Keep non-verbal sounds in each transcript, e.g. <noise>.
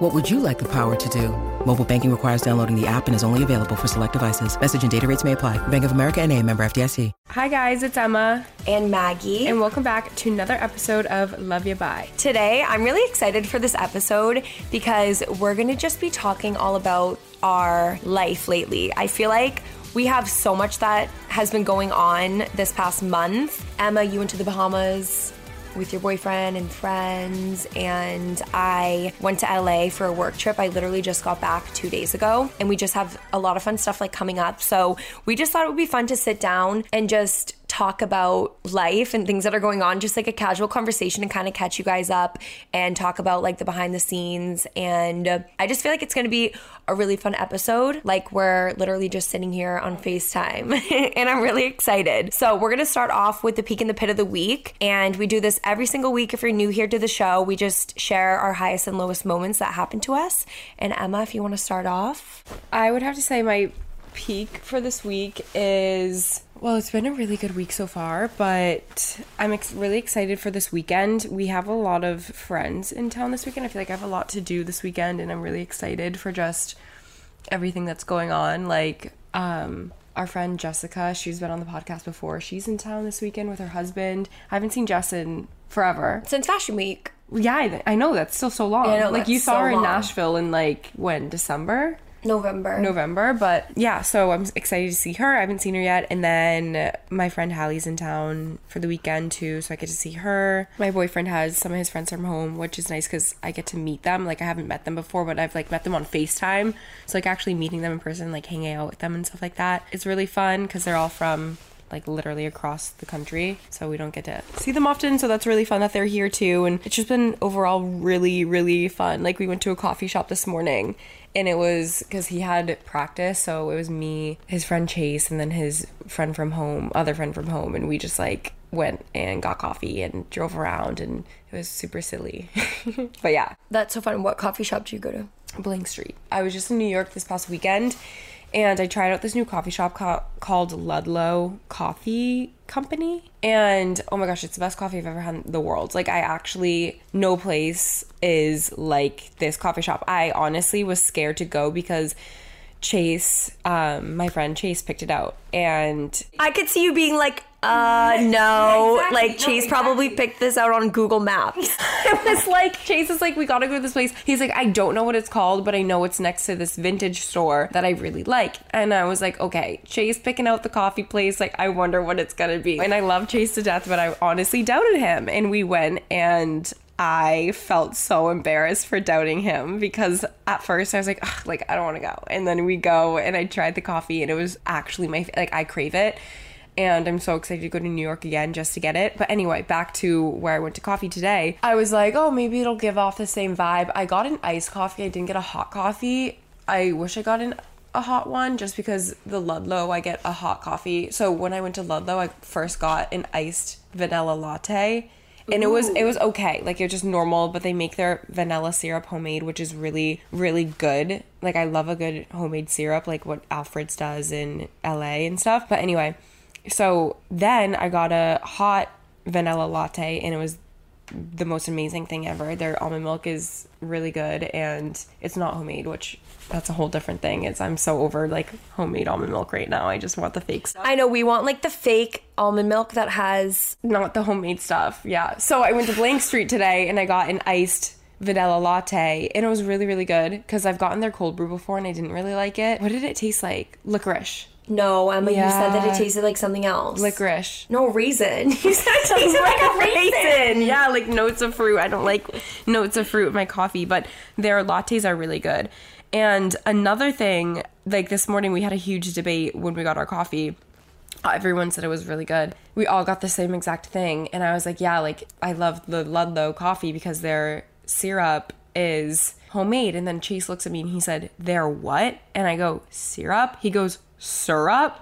What would you like the power to do? Mobile banking requires downloading the app and is only available for select devices. Message and data rates may apply. Bank of America and a member FDIC. Hi guys, it's Emma, and Maggie. and welcome back to another episode of Love Ya Bye. Today, I'm really excited for this episode because we're gonna just be talking all about our life lately. I feel like we have so much that has been going on this past month. Emma, you went to the Bahamas with your boyfriend and friends, and I went to LA for a work trip. I literally just got back two days ago, and we just have a lot of fun stuff like coming up. So we just thought it would be fun to sit down and just talk about life and things that are going on, just like a casual conversation and kind of catch you guys up and talk about like the behind the scenes. And I just feel like it's going to be a really fun episode. Like we're literally just sitting here on FaceTime <laughs> and I'm really excited. So we're to start off with the peak in the pit of the week. And we do this every single week. If you're new here to the show, we just share our highest and lowest moments that happen to us. And Emma, if you want to start off. I would have to say my peak for this week is well, it's been a really good week so far, but I'm ex- really excited for this weekend. We have a lot of friends in town this weekend. I feel like I have a lot to do this weekend, and I'm really excited for just everything that's going on. Like, um, our friend Jessica, she's been on the podcast before. She's in town this weekend with her husband. I haven't seen Jess in forever. Since Fashion Week, Yeah, I, I know that's still so long. Yeah, know, like you saw so her in long. Nashville in like when December. November. November, but yeah, so I'm excited to see her. I haven't seen her yet. And then my friend Hallie's in town for the weekend too, so I get to see her. My boyfriend has some of his friends from home, which is nice because I get to meet them. Like I haven't met them before, but I've like met them on FaceTime. So like actually meeting them in person, like hanging out with them and stuff like that. It's really fun because they're all from like literally across the country. So we don't get to see them often. So that's really fun that they're here too. And it's just been overall really, really fun. Like we went to a coffee shop this morning and it was because he had practice. So it was me, his friend Chase, and then his friend from home, other friend from home. And we just like went and got coffee and drove around and it was super silly. <laughs> but yeah, That's so fun. What coffee shop do you go to? Blank Street. I was just in New York this past weekend and I tried out this new coffee shop ca- called Ludlow Coffee Company. And oh my gosh, it's the best coffee I've ever had in the world. Like, I actually, no place is like this coffee shop. I honestly was scared to go because Chase, um, my friend Chase, picked it out. And I could see you being like, uh, no. exactly. Like, No, Chase probably picked this out on Google Maps. <laughs> it was like Chase is like, we gotta go to this place. He's like, I don't know what it's called, but I know it's next to this vintage store that I really like. And I was like, okay, Chase picking out the coffee place. Like, I wonder what it's gonna be. And I love Chase to death, but I honestly doubted him. And we went and I felt so embarrassed for doubting him because at first I was like, Ugh, like I don't want to go, and then we go and I tried the coffee and it was actually my like I crave it, and I'm so excited to go to New York again just to get it. But anyway, back to where I went to coffee today. I was like, oh, maybe it'll give off the same vibe. I got an iced coffee. I didn't get a hot coffee. I wish I got an a hot one just because the Ludlow I get a hot coffee. So when I went to Ludlow, I first got an iced vanilla latte. And it was it was okay. Like it was just normal, but they make their vanilla syrup homemade, which is really really good. Like I love a good homemade syrup, like what Alfred's does in LA and stuff. But anyway, so then I got a hot vanilla latte and it was the most amazing thing ever. Their almond milk is really good and it's not homemade, which that's a whole different thing. It's I'm so over like homemade almond milk right now. I just want the fake stuff. I know we want like the fake almond milk that has. Not the homemade stuff. Yeah. So I went to Blank Street today and I got an iced vanilla latte and it was really really good because I've gotten their cold brew before and I didn't really like it. What did it taste like? Licorice. No, Emma, you said that it tasted like something else. Licorice. No raisin. <laughs> You said it <laughs> tasted like a raisin. Yeah, like notes of fruit. I don't like notes of fruit in my coffee, but their lattes are really good. And another thing, like this morning, we had a huge debate when we got our coffee. Uh, Everyone said it was really good. We all got the same exact thing. And I was like, yeah, like I love the Ludlow coffee because their syrup is homemade. And then Chase looks at me and he said, their what? And I go, syrup? He goes, syrup?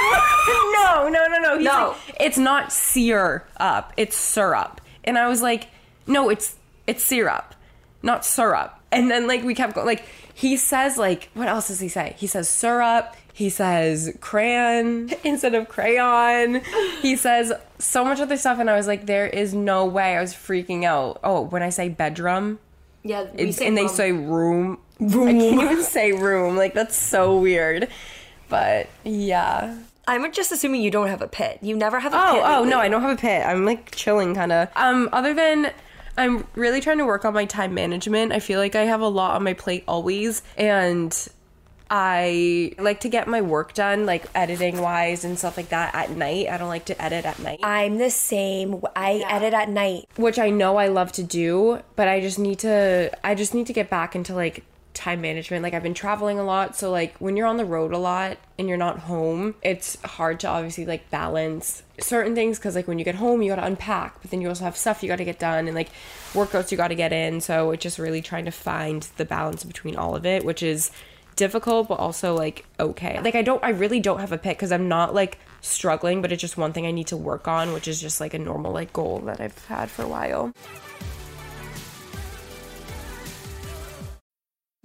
no. <laughs> no, no, no, no. He's No. like, it's not sear up. It's syrup. And I was like, no, it's it's syrup, not syrup. And then like we kept going. Like he says like what else does he say? He says syrup. He says crayon <laughs> instead of crayon. He says so much other stuff, and I was like, there is no way. I was freaking out. Oh, when I say bedroom, Yeah, we it's, say and they room. say room. I can't even say room. <laughs> Like that's so weird. But yeah. I'm just assuming you don't have a pit. You never have a Oh, pit. oh lately. no, I don't have a pit. I'm like chilling kind of. Um, other than I'm really trying to work on my time management. I feel like I have a lot on my plate always, and I like to get my work done, like editing wise and stuff like that, at night. I don't like to edit at night, I'm the same. I edit at night. which I know I love to do, but I just need to. I just need to get back into like time management. Like I've been traveling a lot, so like when you're on the road a lot and you're not home, it's hard to obviously like balance certain things because like when you get home, you got to unpack, but then you also have stuff you got to get done and like workouts you got to get in. So it's just really trying to find the balance between all of it, which is difficult but also like okay like i don't i really don't have a pick because i'm not like struggling but it's just one thing i need to work on which is just like a normal like goal that i've had for a while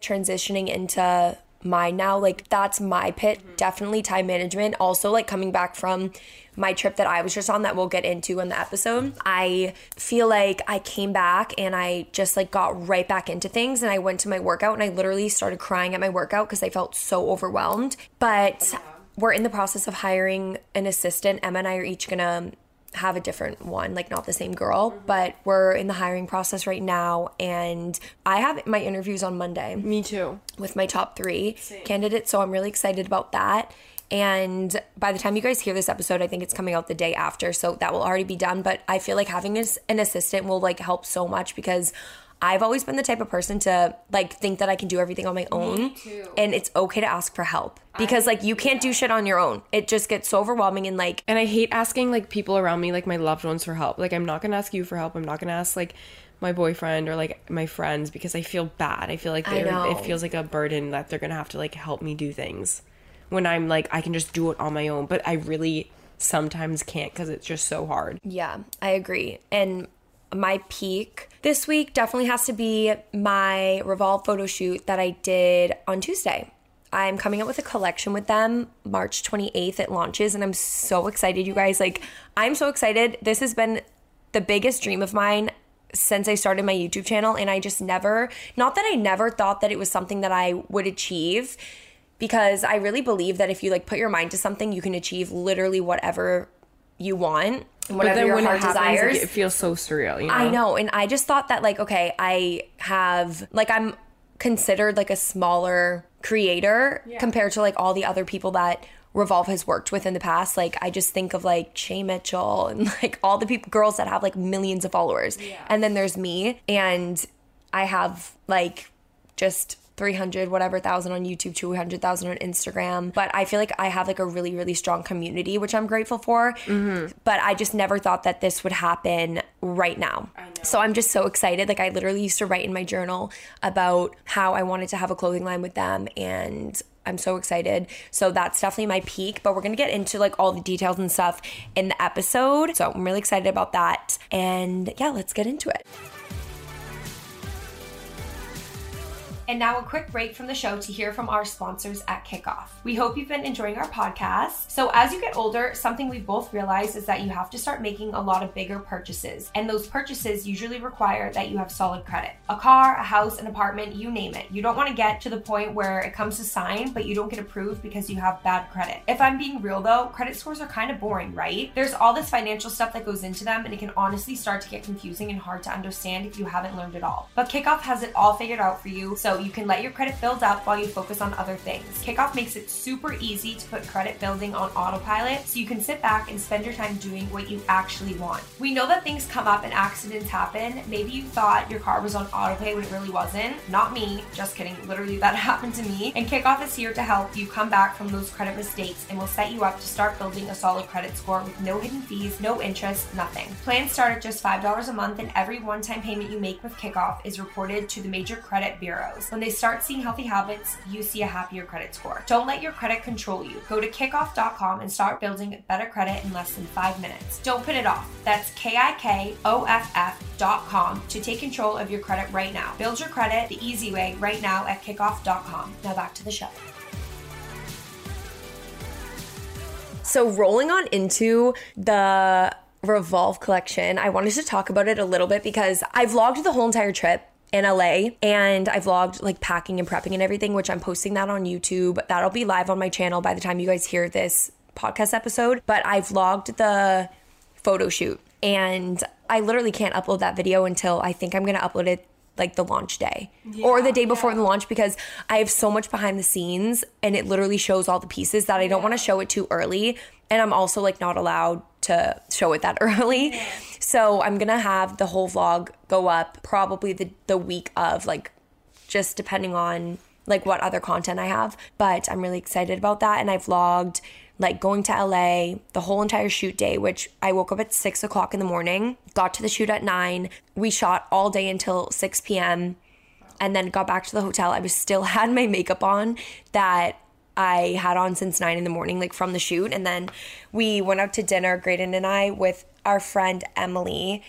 Transitioning into mine now like that's my pit. Mm-hmm. Definitely time management. Also like coming back from my trip that i was just on that we'll get into in the episode i feel like i came back and i just like got right back into things and i went to my workout and i literally started crying at my workout because i felt so overwhelmed. But oh, we're in the process of hiring an assistant. Emma and i are each gonna have a different one, like not the same girl, mm-hmm. but we're in the hiring process right now. And I have my interviews on Monday me too with my top three candidates. So I'm really excited about that. And by the time you guys hear this episode, I think it's coming out the day after. So that will already be done. But I feel like having an assistant will like help so much because I've always been the type of person to like think that I can do everything on my own. And it's okay to ask for help because like you can't do shit on your own. It just gets so overwhelming and like and i hate asking like people around me like my loved ones for help like i'm not gonna ask you for help i'm not gonna ask like my boyfriend or like my friends because i feel bad i feel like I they're, know. it feels like a burden that they're gonna have to like help me do things when i'm like i can just do it on my own but i really sometimes can't because it's just so hard Yeah, I agree. And my peak this week definitely has to be my Revolve photo shoot that I did on Tuesday. I'm coming up with a collection with them March 28th. It launches, and I'm so excited, you guys. Like, I'm so excited. This has been the biggest dream of mine since I started my YouTube channel, and I just never, not that I never thought that it was something that I would achieve, because I really believe that if you like put your mind to something, you can achieve literally whatever you want, and whatever your heart happens, like, desires. it feels so surreal you know I know. And I just thought that, like, okay, I have, like, I'm considered like a smaller creator compared to like all the other people that Revolve has worked with in the past. Like, I just think of like Shay Mitchell <laughs> and like all the people, girls that have like millions of followers. And then there's me, and I have like just 300 whatever thousand on YouTube, 200,000 on Instagram. But I feel like I have like a really really strong community which I'm grateful for. Mm-hmm. But I just never thought that this would happen right now. So I'm just so excited. Like I literally used to write in my journal about how I wanted to have a clothing line with them and I'm so excited. So that's definitely my peak, but we're going to get into like all the details and stuff in the episode. So I'm really excited about that. And yeah, let's get into it. And now a quick break from the show to hear from our sponsors at Kikoff. We hope you've been enjoying our podcast. So as you get older, something we've both realized is that you have to start making a lot of bigger purchases. And those purchases usually require that you have solid credit. A car, a house, an apartment, you name it. You don't want to get to the point where it comes to sign, but you don't get approved because you have bad credit. If I'm being real though, credit scores are kind of boring, right? There's all this financial stuff that goes into them and it can honestly start to get confusing and hard to understand if you haven't learned it all. But Kikoff has it all figured out for you. So you can let your credit build up while you focus on other things. Kikoff makes it super easy to put credit building on autopilot so you can sit back and spend your time doing what you actually want. We know that things come up and accidents happen. Maybe you thought your car was on autopay when it really wasn't. Not me, just kidding. Literally, that <laughs> happened to me. And Kikoff is here to help you come back from those credit mistakes and will set you up to start building a solid credit score with no hidden fees, no interest, nothing. Plans start at just $5 a month, and every one time payment you make with Kikoff is reported to the major credit bureaus. When they start seeing healthy habits, you see a happier credit score. Don't let your credit control you. Go to kikoff.com and start building better credit in less than five minutes. Don't put it off. That's K I K O F F.com to take control of your credit right now. Build your credit the easy way right now at kikoff.com. Now back to the show. So, rolling on into the Revolve collection, I wanted to talk about it a little bit because I vlogged the whole entire trip in LA and I vlogged like packing and prepping and everything, which I'm posting that on YouTube. That'll be live on my channel by the time you guys hear this podcast episode. But I vlogged the photo shoot and I literally can't upload that video until I think I'm gonna upload it like the launch day or the day before the launch because I have so much behind the scenes and it literally shows all the pieces that I don't want to show it too early. And I'm also like not allowed to show it that <laughs> early. So I'm gonna have the whole vlog go up probably the, the week of like just depending on like what other content I have. But I'm really excited about that. And I vlogged like going to LA the whole entire shoot day, which I woke up at six o'clock in the morning, got to the shoot at nine. We shot all day until 6 p.m. and then got back to the hotel. I was still <laughs> had my makeup on that I had on since nine in the morning, like from the shoot. And then we went out to dinner, Graydon and I, with our friend Emily,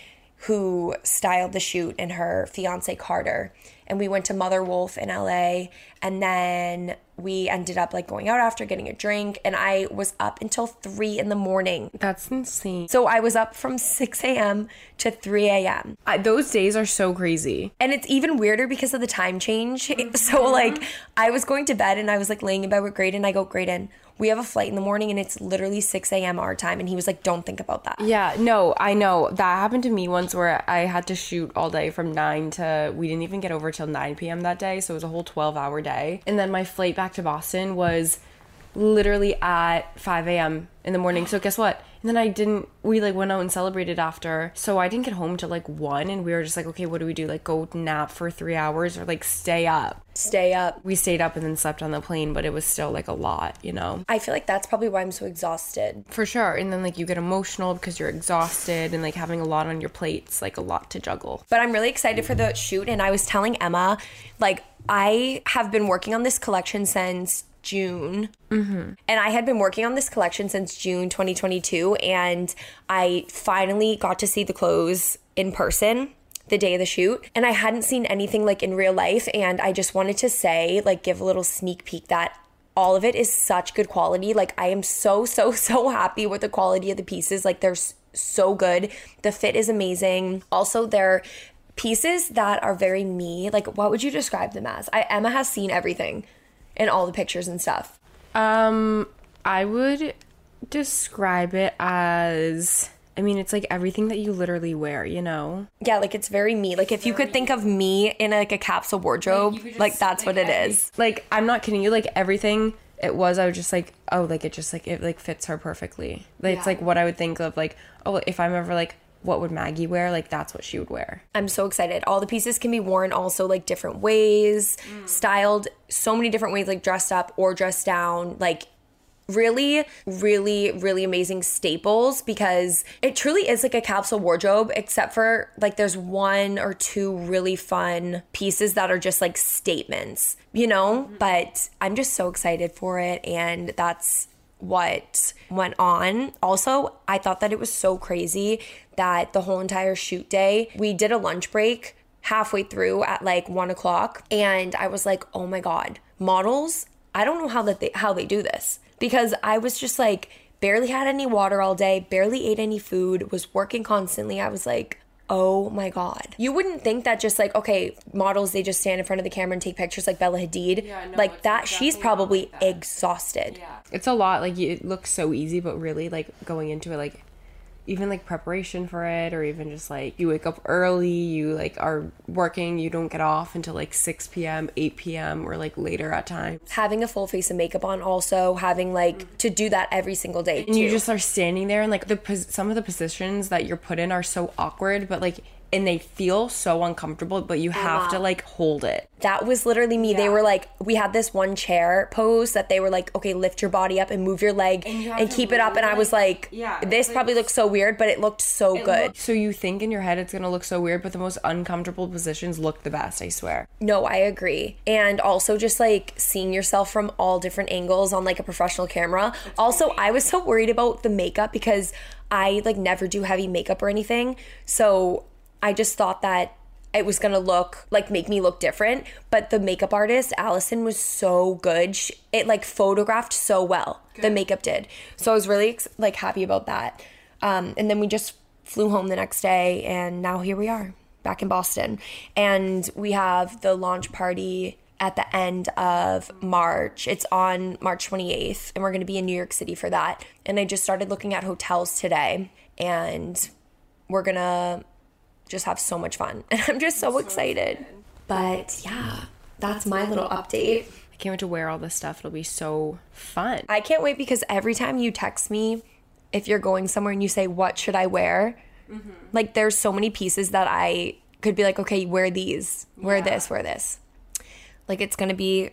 who styled the shoot, and her fiance Carter. And we went to Mother Wolf in LA. And then we ended up like going out after getting a drink. And I was up until three in the morning. That's insane. So I was up from 6 a.m. to 3 a.m. I, those days are so crazy. And it's even weirder because of the time change. <laughs> So like I was going to bed and I was like laying in bed with Graydon. I go, Graydon, we have a flight in the morning and it's literally 6 a.m. our time. And he was like, don't think about that. Yeah, no, I know. That happened to me once where I had to shoot all day from 9 to, we didn't even get over till 9 p.m. that day. So it was a whole 12 hour day. And then my flight back to Boston was literally at 5 a.m. in the morning. So guess what? And then I didn't, we like went out and celebrated after. So I didn't get home till like 1 and we were just like, okay, what do we do? Like go nap for three hours or like stay up? Stay up. We stayed up and then slept on the plane, but it was still like a lot, you know? I feel like that's probably why I'm so exhausted. For sure. And then like you get emotional because you're exhausted and like having a lot on your plates, like a lot to juggle. But I'm really excited for the shoot. And I was telling Emma, like, I have been working on this collection since June. Mm-hmm. And I had been working on this collection since June 2022. And I finally got to see the clothes in person the day of the shoot. And I hadn't seen anything like in real life. And I just wanted to say, like, give a little sneak peek that all of it is such good quality. Like, I am so, so, <laughs> so happy with the quality of the pieces. Like, they're so good. The fit is amazing. Also, they're pieces that are very me. Like, what would you describe them as? I, Emma has seen everything in all the pictures and stuff. Um, I would describe it as I mean, it's like everything that you literally wear, you know? Yeah, like it's very me. Like if you could think of me in like a capsule wardrobe, like, that's what it is. Like I'm not kidding you, like everything it was I was just like, oh, like it just like it like fits her perfectly. Like it's like what I would think of like, oh, if I'm ever like what would Maggie wear? Like that's what she would wear. I'm so excited. All the pieces can be worn also like different ways, styled so many different ways, like dressed up or dressed down. Like really, really, really amazing staples because it truly is like a capsule wardrobe, except for like there's one or two really fun pieces that are just like statements, you know? But I'm just so excited for it. And that's what went on. Also, I thought that it was so crazy that the whole entire shoot day, we did a lunch break halfway through at like one o'clock, and I was like, oh my god, models. I don't know how that they how they do this because I was just like barely had any water all day, barely ate any food, was working constantly. I was like, oh my god. You wouldn't think that just like okay, models they just stand in front of the camera and take pictures like Bella Hadid. like that she's probably exhausted. It's a lot. Like it looks so easy, but really like going into it, like even like preparation for it or even just like you wake up early you like are working you don't get off until like 6 p.m 8 p.m or like later at times. Having a full face of makeup on also having like to do that every single day and you just are standing there and like the pos- some of the positions that you're put in are so awkward but like and they feel so uncomfortable but you have to like hold it. That was literally me. They were like we had this one chair pose that they were like okay lift your body up and move your leg and, keep it up. And i was like yeah, this probably looks so weird but it looked so good. so you think in your head it's gonna look so weird but the most uncomfortable positions look the best i swear. No, I agree. And also just like seeing yourself from all different angles on like a professional camera. Also, I was so worried about the makeup because I like never do heavy makeup or anything. So I just thought that it was gonna look like make me look different. But the makeup artist, Allison, was so good. She, it like photographed so well. The makeup did. So I was really ex- like happy about that. Um, and then we just flew home the next day, and now here we are back in Boston. And we have the launch party at the end of March. It's on March 28th, and we're going to be in New York City for that. And I just started looking at hotels today, and we're going to just have so much fun. <laughs> And I'm just so, excited. But yeah, that's my little update. i can't wait to wear all this stuff it'll be so fun I can't wait because every time you text me, if you're going somewhere and you say, What should I wear? Mm-hmm. Like, there's so many pieces that I could be like, Okay, wear these, wear this, wear this. Like, it's gonna be,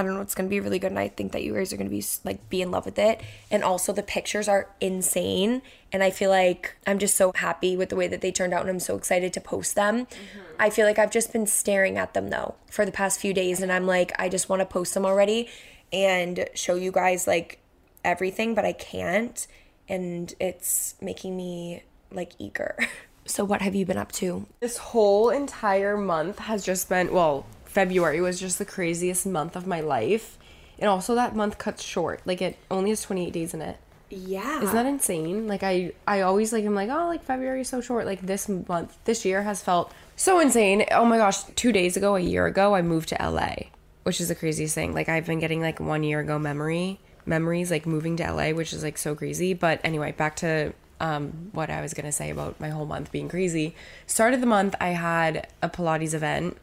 I don't know, it's gonna be really good. And I think that you guys are gonna be like, be in love with it. And also, the pictures are insane. And I feel like I'm just so happy with the way that they turned out. And I'm so excited to post them. Mm-hmm. I feel like I've just been staring at them though for the past few days. And I'm like, I just wanna post them already and show you guys like everything, but I can't. And it's making me like eager. <laughs> So, what have you been up to? This whole entire month has just been, well, February was just the craziest month of my life. And also that month cuts short. Like it only has 28 days in it. Yeah. Isn't that insane? Like I I always like I'm like, "Oh, like February is so short." Like this month, this year has felt so insane. Oh my gosh, 2 days ago, a year ago, I moved to LA, which is the craziest thing. Like I've been getting like 1 year ago memory memories like moving to LA, which is like so crazy. But anyway, back to um, what I was gonna say about my whole month being crazy. Start of the month, I had a Pilates event,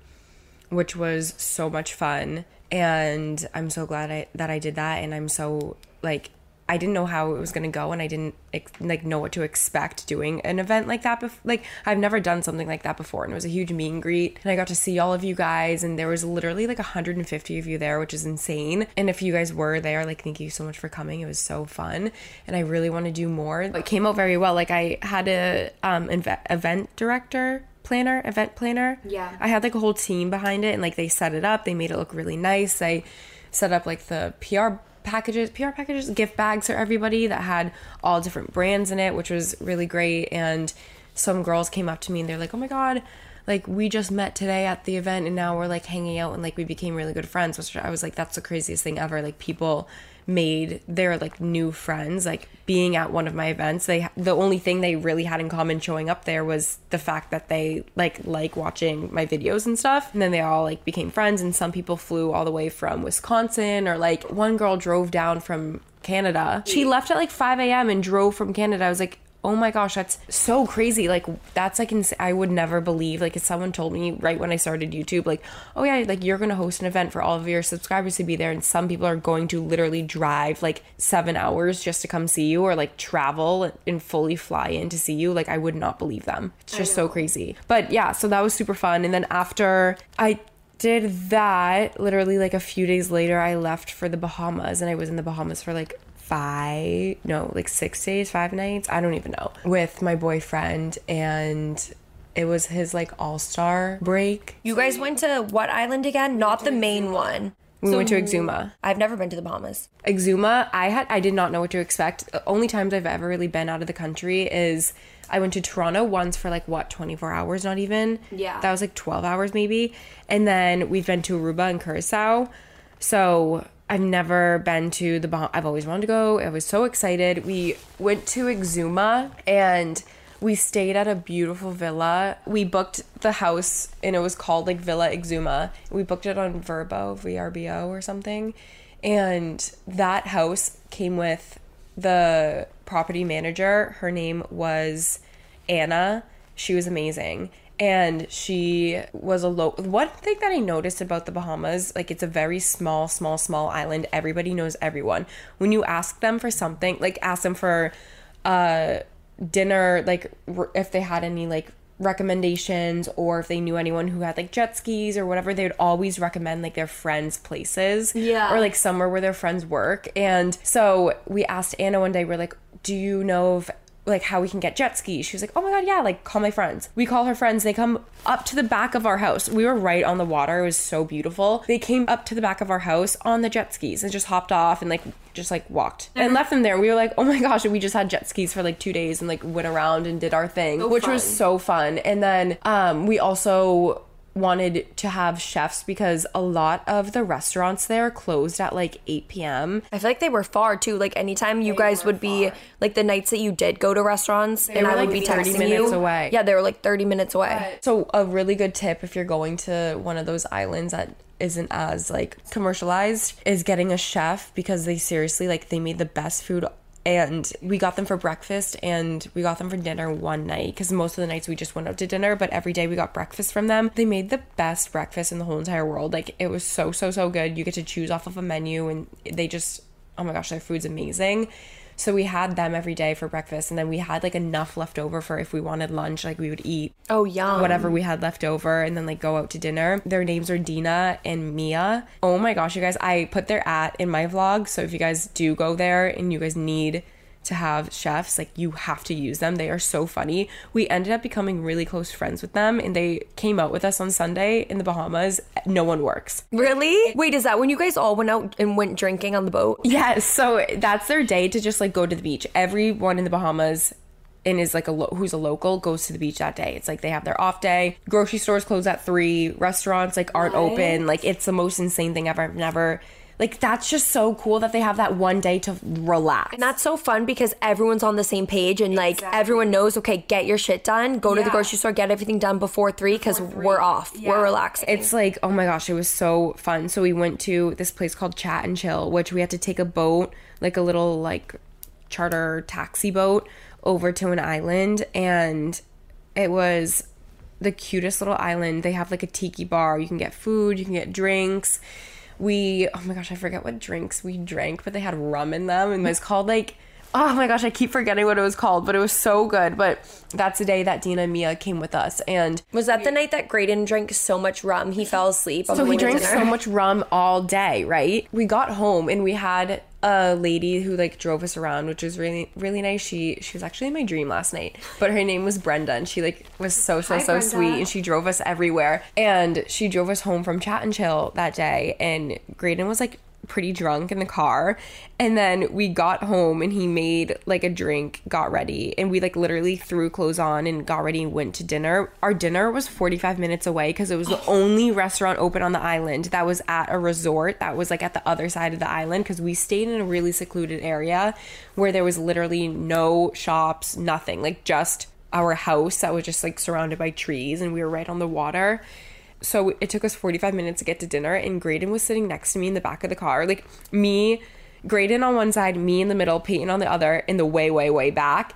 which was so much fun, and I'm so glad I, that I did that. And I'm so like I didn't know how it was gonna go, and I didn't like know what to expect doing an event like that. Bef- like I've never done something like that before, and it was a huge meet and greet, and I got to see all of you guys, and there was literally like 150 of you there, which is insane. And if you guys were there, like thank you so much for coming. It was so fun, and I really want to do more. It came out very well. Like I had a um event director planner, event planner. Yeah. I had like a whole team behind it and like they set it up. They made it look really nice. They set up like the PR packages, PR packages, gift bags for everybody that had all different brands in it, which was really great. And some girls came up to me and they're like, "Oh my god, like we just met today at the event and now we're like hanging out and like we became really good friends." Which I was like, "That's the craziest thing ever." Like people made their like new friends like being at one of my events they the only thing they really had in common showing up there was the fact that they like like watching my videos and stuff. And then they all like became friends and some people flew all the way from wisconsin or like one girl drove down from canada. She left at like 5 a.m and drove from canada. I was like oh my gosh that's so crazy. Like that's like ins- i would never believe like if someone told me right when i started youtube like oh yeah like you're gonna host an event for all of your subscribers to be there and some people are going to literally drive like seven hours just to come see you or like travel and fully fly in to see you like i would not believe them. It's just so crazy. But yeah so that was super fun and then after i did that literally like a few days later i left for the bahamas and i was in the bahamas for like five no like six days five nights i don't even know with my boyfriend and it was his like all-star break You guys went to what island again? Not the main one. we went to exuma I've never been to the Bahamas. exuma i had i did not know what to expect the only times i've ever really been out of the country is i went to toronto once for like what 24 hours not even Yeah. that was like 12 hours maybe and then we've been to aruba and curacao so i've never been to the bah- i've always wanted to go i was so excited we went to exuma and we stayed at a beautiful villa. We booked the house and it was called like Villa Exuma. We booked it on Verbo, VRBO or something. And that house came with the property manager, her name was Anna. She was amazing. And she was a low. One thing that I noticed about the Bahamas, like it's a very small, small, small island. Everybody knows everyone. When you ask them for something, like ask them for uh dinner, like r- if they had any like recommendations or if they knew anyone who had like jet skis or whatever, they would always recommend like their friends' places. Yeah. Or like somewhere where their friends work. And so we asked Anna one day, we're like, do you know of like how we can get jet skis? She was like, oh my God, yeah, like call my friends. We call her friends. They come up to the back of our house. We were right on the water. It was so beautiful. They came up to the back of our house on the jet skis and just hopped off and like just like walked and left them there. We were like, oh my gosh, and we just had jet skis for like two days and like went around and did our thing, which was so fun. And then um, we also wanted to have chefs because a lot of the restaurants there closed at like 8 p.m. I feel like they were far too. Like anytime you guys would be like the nights that you did go to restaurants and were, I would like, be 30 texting minutes you. away. Yeah, they were like 30 minutes away. So a really good tip if you're going to one of those islands that isn't as like commercialized is getting a chef because they seriously like they made the best food and we got them for breakfast and we got them for dinner one night because most of the nights we just went out to dinner but every day we got breakfast from them. They made the best breakfast in the whole entire world. Like it was so so so good. You get to choose off of a menu and they just oh my gosh their food's amazing so we had them every day for breakfast and then we had like enough left over for if we wanted lunch like we would eat Oh, yeah, whatever we had left over and then like go out to dinner. Their names are Dina and Mia. Oh my gosh, you guys, I put their at in my vlog. So if you guys do go there and you guys need to have chefs, like you have to use them. They are so funny. We ended up becoming really close friends with them and they came out with us on Sunday in the Bahamas. No one works. Really? Wait, is that when you guys all went out and went drinking on the boat? Yes, so that's their day to just like go to the beach. Everyone in the Bahamas and is like a lo- who's a local goes to the beach that day. It's like they have their off day. Grocery stores close at three. Restaurants like aren't open. Like it's the most insane thing ever. I've never like that's just so cool that they have that one day to relax. And that's so fun because everyone's on the same page and like everyone knows, okay, get your shit done, go to the grocery store, get everything done before three because we're off. We're relaxing. It's like, oh my gosh, it was so fun. So we went to this place called Chat and Chill, which we had to take a boat, like a little like charter taxi boat over to an island and it was the cutest little island. They have like a tiki bar. You can get food, you can get drinks. We oh my gosh, I forget what drinks we drank, but they had rum in them. And it was called like Oh my gosh, I keep forgetting what it was called, but it was so good. But that's the day that Dina and Mia came with us and Was that the night that Graydon drank so much rum he fell asleep? On so he drank so much rum all day, right? We got home and we had a lady who like drove us around, which was really really nice. She she was actually in my dream last night, but her name was Brenda, and she like was so so so sweet, and she drove us everywhere. And she drove us home from Chat and Chill that day, and Graydon was like pretty drunk in the car. And then we got home and he made like a drink got ready. And we like literally threw clothes on and got ready and went to dinner. Our dinner was 45 minutes away because it was the only restaurant open on the island that was at a resort that was like at the other side of the island because we stayed in a really secluded area where there was literally no shops nothing like just our house that was just like surrounded by trees and we were right on the water so it took us 45 minutes to get to dinner and Graydon was sitting next to me in the back of the car. Like me Graydon on one side me in the middle Peyton on the other in the way way way back.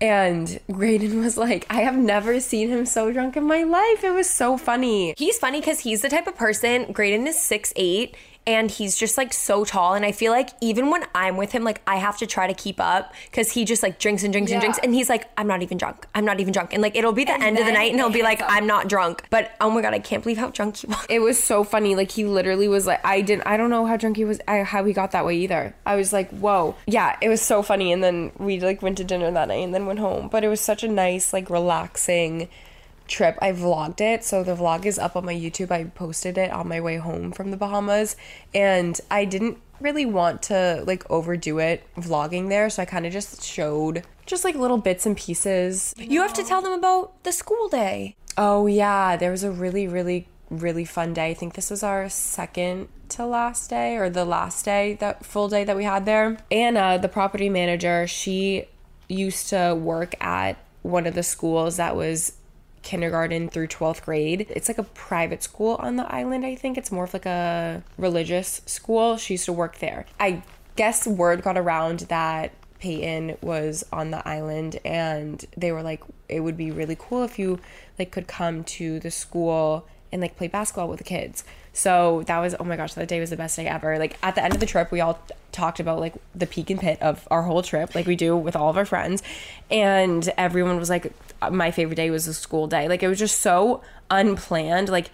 And Graydon <laughs> was like I have never seen him so drunk in my life. It was so funny. He's funny because he's the type of person. Graydon is six eight, and he's just like so tall. And I feel like even when I'm with him, like I have to try to keep up because he just like drinks and drinks and drinks. And he's like, I'm not even drunk. I'm not even drunk. And like it'll be the end of the night, and he'll be like, I'm not drunk. But oh my god, I can't believe how drunk he was. it was so funny like he literally was like I didn't I don't know how drunk he was I, how he got that way either I was like whoa yeah it was so funny and then we like went to dinner that night and then went home but it was such a nice like relaxing trip I vlogged it so the vlog is up on my YouTube I posted it on my way home from the Bahamas and I didn't really want to like overdo it vlogging there so I kind of just showed just like little bits and pieces You have to tell them about the school day. Oh yeah, there was a really, really, really fun day. I think this was our second to last day or the last day that full day that we had there. Anna, uh, the property manager, she used to work at one of the schools that was kindergarten through 12th grade. It's like a private school on the island, I think. It's more of like a religious school. She used to work there. I guess word got around that Peyton was on the island and they were like it would be really cool if you like could come to the school and like play basketball with the kids. So that was oh my gosh, that day was the best day ever. Like at the end of the trip, we all talked about like the peak and pit of our whole trip, like we do with all of our friends, and everyone was like, my favorite day was the school day. Like it was just so unplanned. Like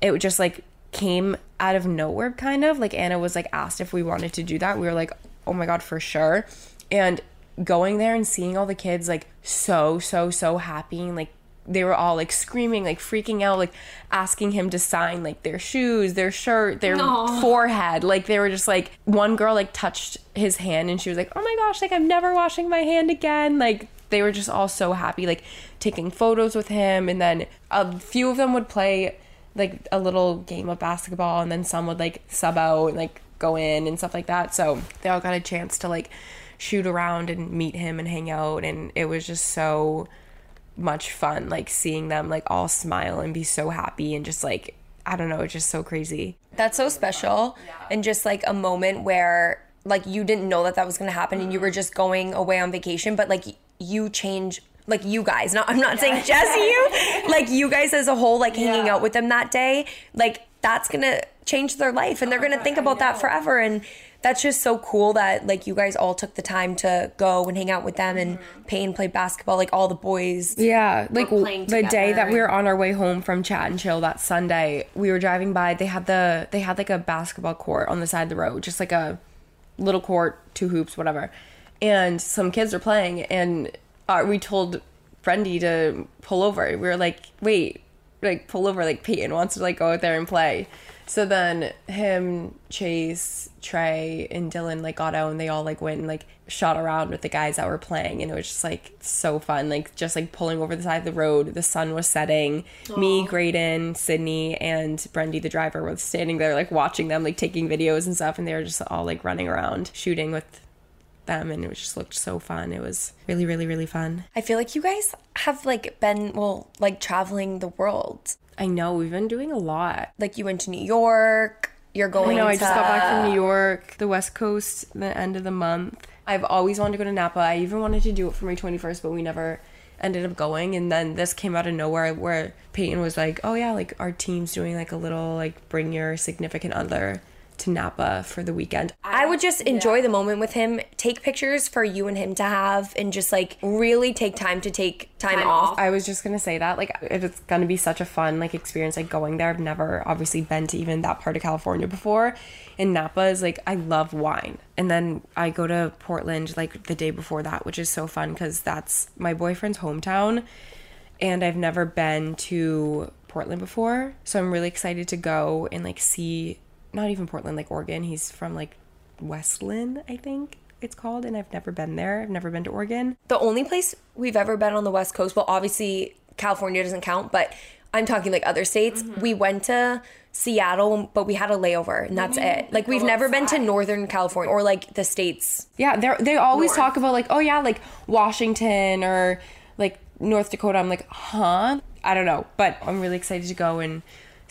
it just like came out of nowhere, kind of. Like Anna was like asked if we wanted to do that. We were like, oh my god, for sure. And going there and seeing all the kids like so so so happy and like they were all like screaming, like freaking out, like asking him to sign like their shoes, their shirt, their forehead. Like they were just like one girl like touched his hand and she was like, "Oh my gosh, like I'm never washing my hand again." Like they were just all so happy like taking photos with him and then a few of them would play like a little game of basketball and then some would like sub out and like go in and stuff like that. So they all got a chance to like shoot around and meet him and hang out and it was just so much fun like seeing them like all smile and be so happy and just like I don't know, it's just so crazy. That's so special and just like a moment where like you didn't know that that was going to happen and you were mm-hmm. just going away on vacation but like you change like you guys not i'm not saying just you <laughs> like you guys as a whole like hanging out with them that day like that's gonna change their life and they're gonna uh-huh. think about that forever and that's just so cool that like you guys all took the time to go and hang out with them and Payne played basketball like all the boys Yeah, like the day that we were on our way home from Chat and Chill that Sunday, we were driving by. They had the they had like a basketball court on the side of the road, just like a little court, two hoops, whatever. And some kids are playing, and uh, we told Brendy to pull over. We were like, wait, like pull over. Like Peyton wants to like go out there and play. So then him, Chase, Trey, and Dylan like got out and they all like went and like shot around with the guys that were playing and it was just like so fun. Like just like pulling over the side of the road. The sun was setting. Me, Graydon, Sydney, and Brendy the driver were standing there like watching them, like taking videos and stuff, and they were just all like running around shooting with them and it just looked so fun. It was really, really, really fun. I feel like you guys have like been well like traveling the world I know we've been doing a lot. like you went to New York you're going I know. I just got back from New York, the West Coast, the end of the month. I've always wanted to go to Napa. I even wanted to do it for my 21st, but we never ended up going. And then this came out of nowhere where Peyton was like, oh, yeah, like our team's doing like a little, like, bring your significant other to Napa for the weekend. I would just enjoy the moment with him, take pictures for you and him to have, and just like really take time to take time, off. I was just gonna say that, like, it's gonna be such a fun like experience, like going there. I've never obviously been to even that part of California before, and Napa is like I love wine, and then I go to Portland like the day before that, which is so fun because that's my boyfriend's hometown, and I've never been to Portland before, so I'm really excited to go and like see, not even Portland, like Oregon. He's from like Westland, I think it's called, and I've never been there. I've never been to Oregon. The only place we've ever been on the West Coast, well, obviously California doesn't count, but I'm talking like other states. Mm-hmm. We went to Seattle, but we had a layover, and that's mm-hmm. it. Like we've oh, never been to Northern California or like the states. Yeah, they they always talk about like, oh yeah, like Washington or like North Dakota. I'm like, huh? I don't know, but I'm really excited to go and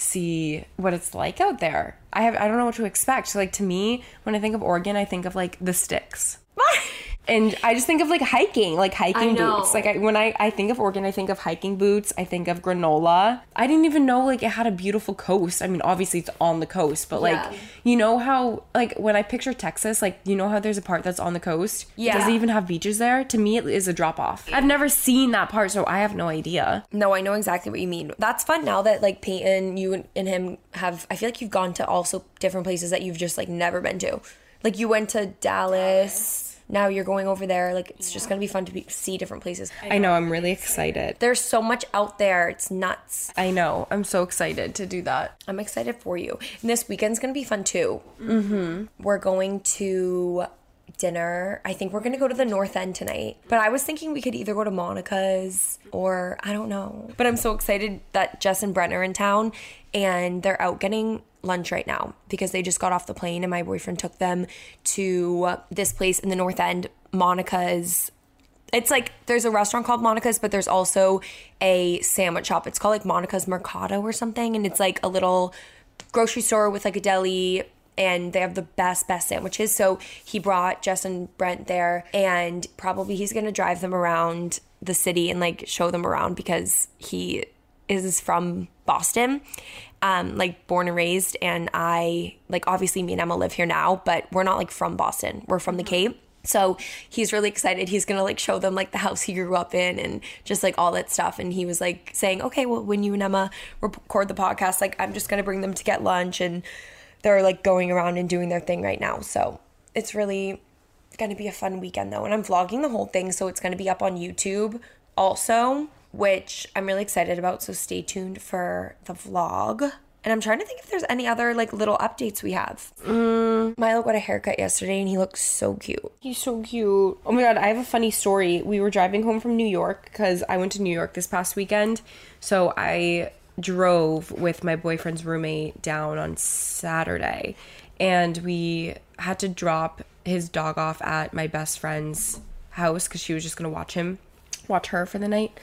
see what it's like out there. I have I don't know what to expect. So like to me, when I think of Oregon, I think of like the sticks. <laughs> And I just think of like hiking, like hiking boots. Like I, when I, I think of Oregon, I think of hiking boots. I think of granola. I didn't even know like it had a beautiful coast. I mean, obviously it's on the coast, but like Yeah. you know how like when I picture Texas, like you know how there's a part that's on the coast. Yeah. Does it even have beaches there? To me, it is a drop off. I've never seen that part, so I have no idea. No, I know exactly what you mean. That's fun now that like Peyton, you and- and him have. I feel like you've gone to also different places that you've just like never been to. Like you went to Dallas. Now you're going over there. Like it's just gonna be fun to be, see different places. I know. I'm really excited. There's so much out there. It's nuts. I know. I'm so excited to do that. I'm excited for you. And this weekend's gonna be fun too. Mm-hmm. We're going to dinner. I think we're gonna go to the North End tonight. But I was thinking we could either go to Monica's or I don't know. But I'm so excited that Jess and Brent are in town and they're out getting lunch right now because they just got off the plane and my boyfriend took them to this place in the North End, Monica's it's like there's a restaurant called Monica's, but there's also a sandwich shop. It's called like Monica's Mercado or something, and it's like a little grocery store with like a deli, and they have the best best sandwiches. So he brought Jess and Brent there, and probably he's gonna drive them around the city and like show them around because he is from Boston, um, like born and raised, and I like obviously me and Emma live here now, but we're not like from Boston. We're from the Cape. So he's really excited. He's gonna like show them like the house he grew up in and just like all that stuff. And he was like saying, okay, well, when you and Emma record the podcast, like I'm just gonna bring them to get lunch. And they're like going around and doing their thing right now. So it's really gonna be a fun weekend though. And I'm vlogging the whole thing, so it's gonna be up on YouTube also, which I'm really excited about. So stay tuned for the vlog. And I'm trying to think if there's any other like little updates we have. Mm. Milo got a haircut yesterday and he looks so cute. He's so cute. Oh my god, I have a funny story. We were driving home from New York because I went to New York this past weekend. So I drove with my boyfriend's roommate down on Saturday and we had to drop his dog off at my best friend's house because she was just gonna watch him watch her for the night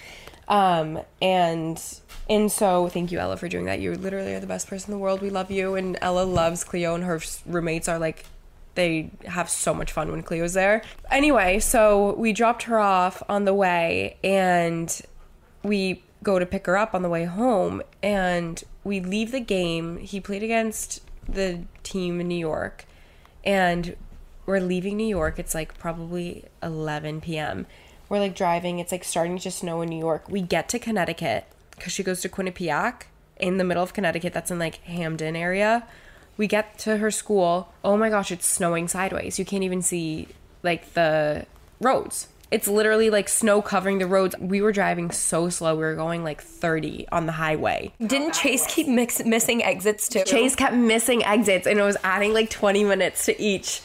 um and and so thank you ella for doing that you literally are the best person in the world we love you and ella loves cleo and her roommates are like they have so much fun when cleo's there anyway so we dropped her off on the way and we go to pick her up on the way home and we leave the game he played against the team in new york and we're leaving New York. It's like probably 11 p.m. We're like driving. It's like starting to snow in New York. We get to Connecticut because she goes to Quinnipiac in the middle of Connecticut. That's in like Hamden area. We get to her school. Oh my gosh, it's snowing sideways. You can't even see like the roads. It's literally like snow covering the roads. We were driving so slow. We were going like 30 on the highway. Didn't Chase keep mix- missing exits too? Chase kept missing exits and it was adding like 20 minutes to each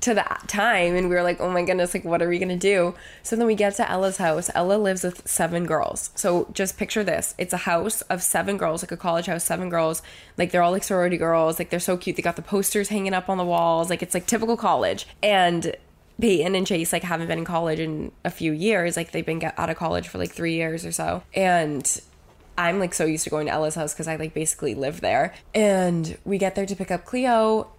to that time and we were like oh my goodness like what are we gonna do? So then we get to ella's house. Ella lives with seven girls. So just picture this. It's a house of seven girls like a college house seven girls. Like they're all like sorority girls. Like they're so cute. They got the posters hanging up on the walls. Like it's like typical college. And Peyton and Chase like haven't been in college in a few years. Like they've been out of college for like three years or so. And I'm like so used to going to Ella's house because I like basically live there. And we get there to pick up Cleo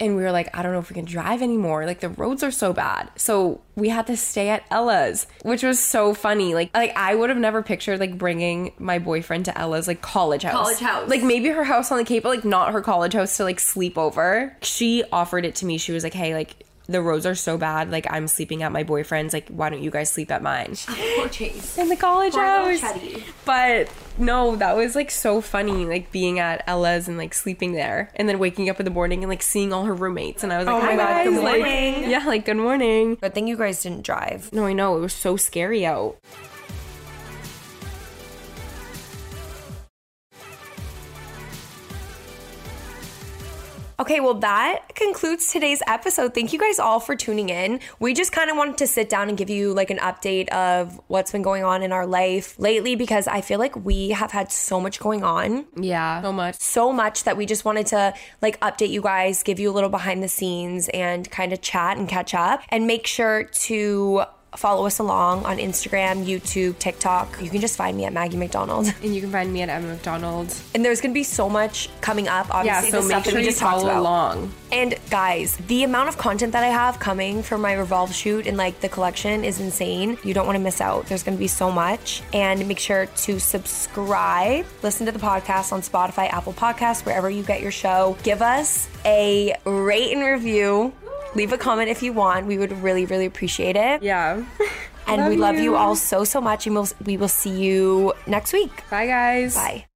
and we were like, I don't know if we can drive anymore. Like the roads are so bad. So we had to stay at Ella's, which was so funny. Like like I would have never pictured like bringing my boyfriend to Ella's like college house. College house. Like maybe her house on the Cape, but like not her college house to like sleep over. She offered it to me. She was like, "Hey, like the roads are so bad. Like I'm sleeping at my boyfriend's. Like why don't you guys sleep at mine?" Poor Chase. in the college Poor house. But no, that was like so funny, like being at Ella's and like sleeping there, and then waking up in the morning and like seeing all her roommates, and I was like, Oh, oh my God, guys!" good Like, morning. <laughs> yeah, like good morning. Good thing you guys didn't drive. No, I know it was so scary out. Okay, well, that concludes today's episode. Thank you guys all for tuning in. We just kind of wanted to sit down and give you like an update of what's been going on in our life lately because I feel like we have had so much going on. Yeah, so much. so much that we just wanted to like update you guys, give you a little behind the scenes and kind of chat and catch up and make sure to follow us along on Instagram, YouTube, TikTok. You can just find me at Maggie McDonald. <laughs> And you can find me at Emma McDonald. And there's going to be so much coming up Yeah, obviously so the make sure we you follow along. And guys, the amount of content that I have coming for my Revolve shoot and like the collection is insane. You don't want to miss out. There's going to be so much. And make sure to subscribe, listen to the podcast on Spotify, Apple Podcasts, wherever you get your show. Give us a rate and review. Leave a comment if you want. We would really, really appreciate it. Yeah. And we love you all so, so much. And we'll, we will see you next week. Bye, guys. Bye.